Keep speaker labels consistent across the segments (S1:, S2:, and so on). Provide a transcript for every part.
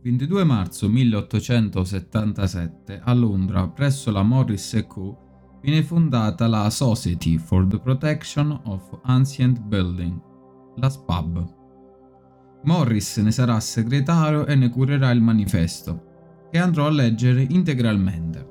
S1: 22 marzo 1877 a Londra, presso la Morris Co., viene fondata la Society for the Protection of Ancient Building, la SPAB. Morris ne sarà segretario e ne curerà il manifesto, che andrò a leggere integralmente.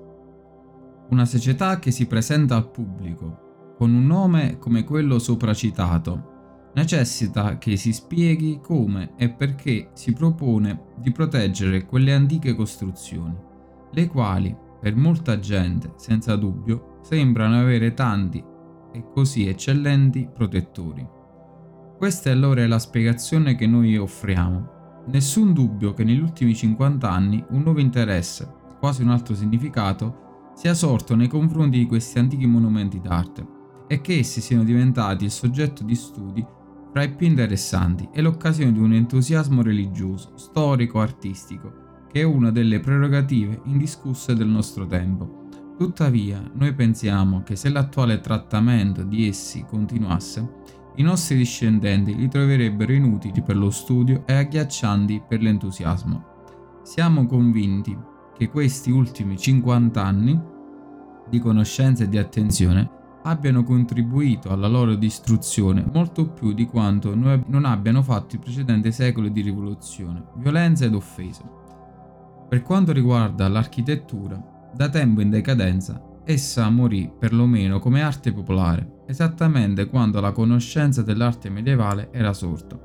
S1: Una società che si presenta al pubblico, con un nome come quello sopracitato, necessita che si spieghi come e perché si propone di proteggere quelle antiche costruzioni, le quali, per molta gente, senza dubbio, sembrano avere tanti e così eccellenti protettori. Questa è allora la spiegazione che noi offriamo. Nessun dubbio che negli ultimi 50 anni un nuovo interesse, quasi un altro significato, sia sorto nei confronti di questi antichi monumenti d'arte e che essi siano diventati il soggetto di studi fra i più interessanti e l'occasione di un entusiasmo religioso, storico, artistico, che è una delle prerogative indiscusse del nostro tempo. Tuttavia, noi pensiamo che se l'attuale trattamento di essi continuasse, i nostri discendenti li troverebbero inutili per lo studio e agghiaccianti per l'entusiasmo. Siamo convinti che questi ultimi 50 anni di conoscenza e di attenzione abbiano contribuito alla loro distruzione molto più di quanto non abbiano fatto i precedenti secoli di rivoluzione, violenza ed offese. Per quanto riguarda l'architettura, da tempo in decadenza, essa morì perlomeno come arte popolare, esattamente quando la conoscenza dell'arte medievale era sorta,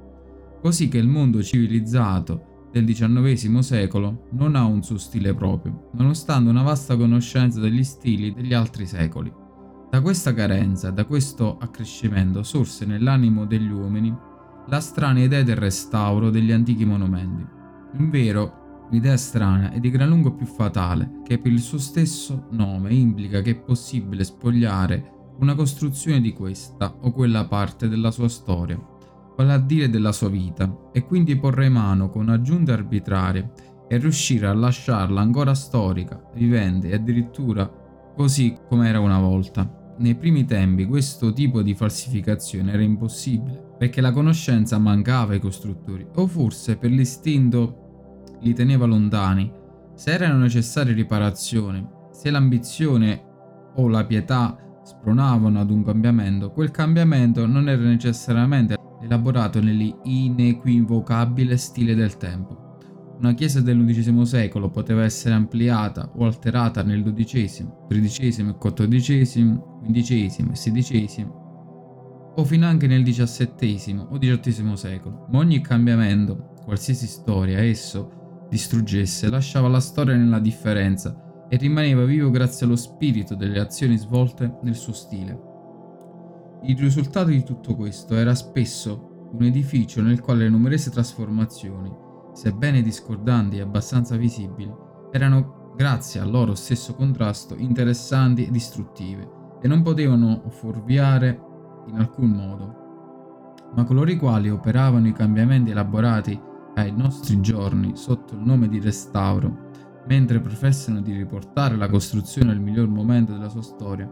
S1: così che il mondo civilizzato del XIX secolo non ha un suo stile proprio, nonostante una vasta conoscenza degli stili degli altri secoli. Da questa carenza, da questo accrescimento, sorse nell'animo degli uomini la strana idea del restauro degli antichi monumenti. Invero, l'idea strana è di gran lungo più fatale, che per il suo stesso nome implica che è possibile spogliare una costruzione di questa o quella parte della sua storia, vale a dire della sua vita, e quindi porre mano con aggiunte arbitrarie e riuscire a lasciarla ancora storica, vivente e addirittura così come era una volta. Nei primi tempi questo tipo di falsificazione era impossibile, perché la conoscenza mancava ai costruttori, o forse per l'istinto li teneva lontani. Se erano necessarie riparazioni, se l'ambizione o la pietà spronavano ad un cambiamento, quel cambiamento non era necessariamente elaborato nell'inequivocabile stile del tempo. Una chiesa dell'undicesimo secolo poteva essere ampliata o alterata nel XII, XIII e XIV, XV XVI o finanche nel XVII o XVIII secolo, ma ogni cambiamento, qualsiasi storia esso distruggesse, lasciava la storia nella differenza e rimaneva vivo grazie allo spirito delle azioni svolte nel suo stile. Il risultato di tutto questo era spesso un edificio nel quale le numerose trasformazioni, sebbene discordanti e abbastanza visibili, erano, grazie al loro stesso contrasto, interessanti e distruttive e non potevano fuorviare in alcun modo. Ma coloro i quali operavano i cambiamenti elaborati ai nostri giorni sotto il nome di restauro, mentre professano di riportare la costruzione al miglior momento della sua storia,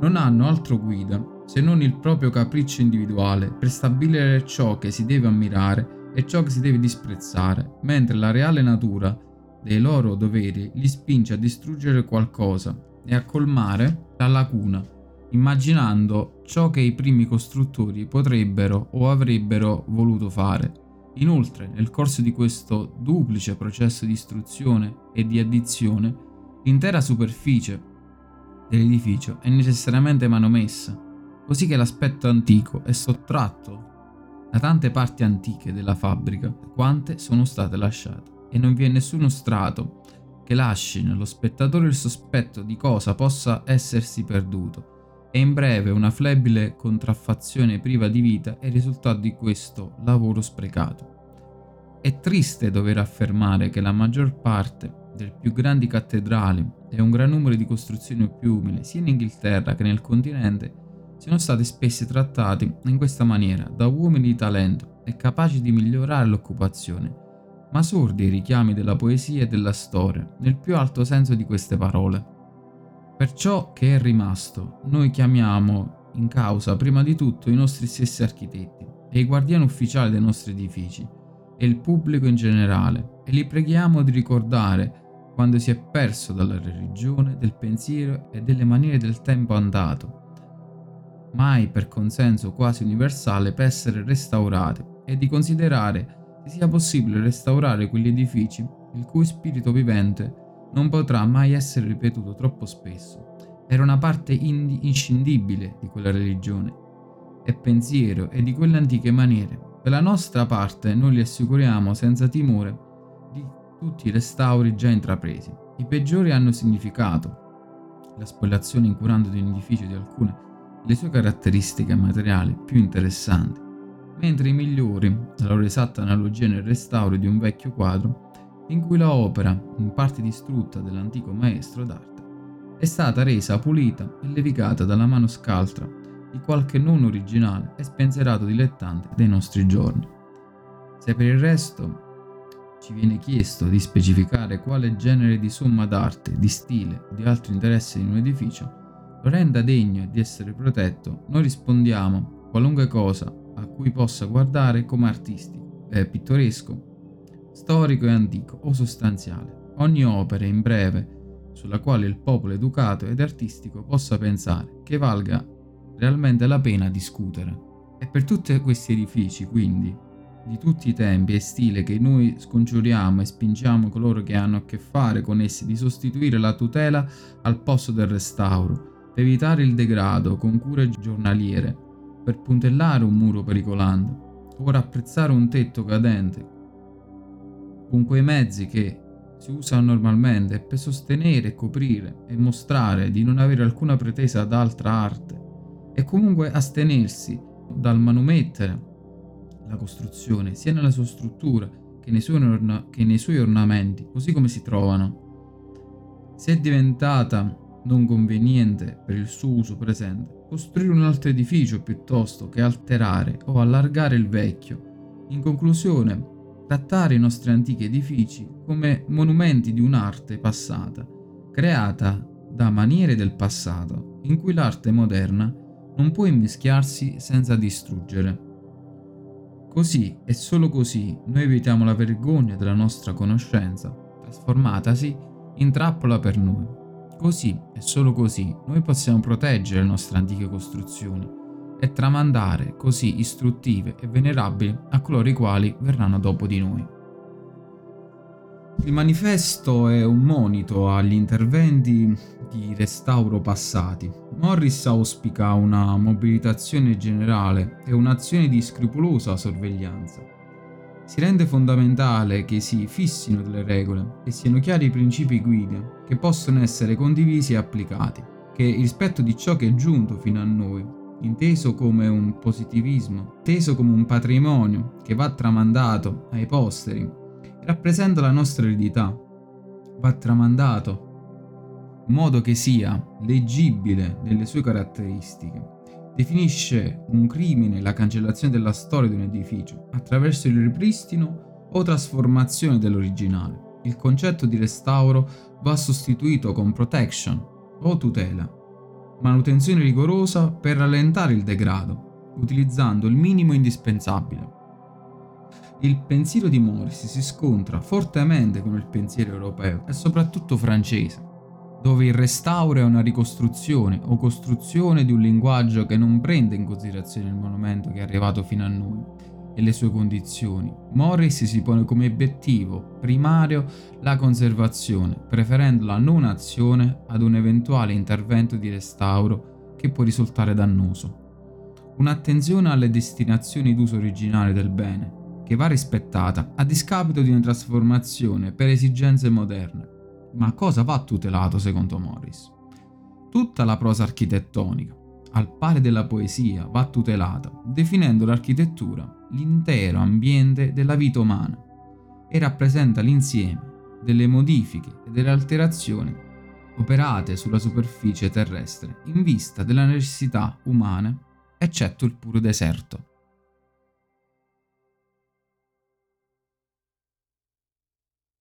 S1: non hanno altro guida se non il proprio capriccio individuale per stabilire ciò che si deve ammirare e ciò che si deve disprezzare, mentre la reale natura dei loro doveri li spinge a distruggere qualcosa e a colmare la lacuna, immaginando ciò che i primi costruttori potrebbero o avrebbero voluto fare. Inoltre, nel corso di questo duplice processo di istruzione e di addizione, l'intera superficie dell'edificio è necessariamente manomessa, così che l'aspetto antico è sottratto da tante parti antiche della fabbrica quante sono state lasciate e non vi è nessuno strato che lasci nello spettatore il sospetto di cosa possa essersi perduto e in breve una flebile contraffazione priva di vita è il risultato di questo lavoro sprecato. È triste dover affermare che la maggior parte delle più grandi cattedrali e un gran numero di costruzioni più umili, sia in Inghilterra che nel continente, siano stati spesso trattati in questa maniera da uomini di talento e capaci di migliorare l'occupazione ma sordi ai richiami della poesia e della storia, nel più alto senso di queste parole. Per ciò che è rimasto, noi chiamiamo in causa prima di tutto i nostri stessi architetti e i guardiani ufficiali dei nostri edifici, e il pubblico in generale e li preghiamo di ricordare quando si è perso dalla religione, del pensiero e delle maniere del tempo andato, mai per consenso quasi universale per essere restaurate e di considerare se sia possibile restaurare quegli edifici il cui spirito vivente non potrà mai essere ripetuto troppo spesso. Era una parte inscindibile di quella religione e pensiero e di quelle antiche maniere. Per la nostra parte noi li assicuriamo senza timore di tutti i restauri già intrapresi. I peggiori hanno significato la spoliazione incurante di un edificio di alcune le sue caratteristiche materiali più interessanti, mentre i migliori, la loro esatta analogia nel restauro di un vecchio quadro, in cui la opera, in parte distrutta dell'antico maestro d'arte, è stata resa pulita e levigata dalla mano scaltra di qualche non originale e spensierato dilettante dei nostri giorni. Se per il resto ci viene chiesto di specificare quale genere di somma d'arte, di stile o di altri interessi in un edificio, lo renda degno di essere protetto, noi rispondiamo qualunque cosa a cui possa guardare come artistico, eh, pittoresco, storico e antico o sostanziale. Ogni opera, in breve, sulla quale il popolo educato ed artistico possa pensare che valga realmente la pena discutere. E per tutti questi edifici, quindi, di tutti i tempi e stile che noi scongiuriamo e spingiamo coloro che hanno a che fare con essi di sostituire la tutela al posto del restauro, evitare il degrado con cure giornaliere, per puntellare un muro pericolante o rapprezzare un tetto cadente, con quei mezzi che si usano normalmente per sostenere coprire e mostrare di non avere alcuna pretesa ad altra arte e comunque astenersi dal manomettere la costruzione sia nella sua struttura che nei suoi, orna- che nei suoi ornamenti, così come si trovano. Se è diventata non conveniente per il suo uso presente, costruire un altro edificio piuttosto che alterare o allargare il vecchio. In conclusione, trattare i nostri antichi edifici come monumenti di un'arte passata, creata da maniere del passato, in cui l'arte moderna non può immischiarsi senza distruggere. Così e solo così noi evitiamo la vergogna della nostra conoscenza, trasformatasi in trappola per noi. Così e solo così noi possiamo proteggere le nostre antiche costruzioni e tramandare così istruttive e venerabili a coloro i quali verranno dopo di noi. Il manifesto è un monito agli interventi di restauro passati. Morris auspica una mobilitazione generale e un'azione di scrupolosa sorveglianza si rende fondamentale che si fissino delle regole e siano chiari i principi guida che possono essere condivisi e applicati, che il rispetto di ciò che è giunto fino a noi, inteso come un positivismo, inteso come un patrimonio che va tramandato ai posteri, rappresenta la nostra eredità, va tramandato in modo che sia leggibile nelle sue caratteristiche definisce un crimine la cancellazione della storia di un edificio attraverso il ripristino o trasformazione dell'originale. Il concetto di restauro va sostituito con protection o tutela, manutenzione rigorosa per rallentare il degrado, utilizzando il minimo indispensabile. Il pensiero di Morris si scontra fortemente con il pensiero europeo e soprattutto francese dove il restauro è una ricostruzione o costruzione di un linguaggio che non prende in considerazione il monumento che è arrivato fino a noi e le sue condizioni. Morris si pone come obiettivo primario la conservazione, preferendo la non azione ad un eventuale intervento di restauro che può risultare dannoso. Un'attenzione alle destinazioni d'uso originale del bene, che va rispettata a discapito di una trasformazione per esigenze moderne ma cosa va tutelato secondo Morris? Tutta la prosa architettonica, al pari della poesia, va tutelata, definendo l'architettura l'intero ambiente della vita umana e rappresenta l'insieme delle modifiche e delle alterazioni operate sulla superficie terrestre in vista della necessità umane, eccetto il puro deserto.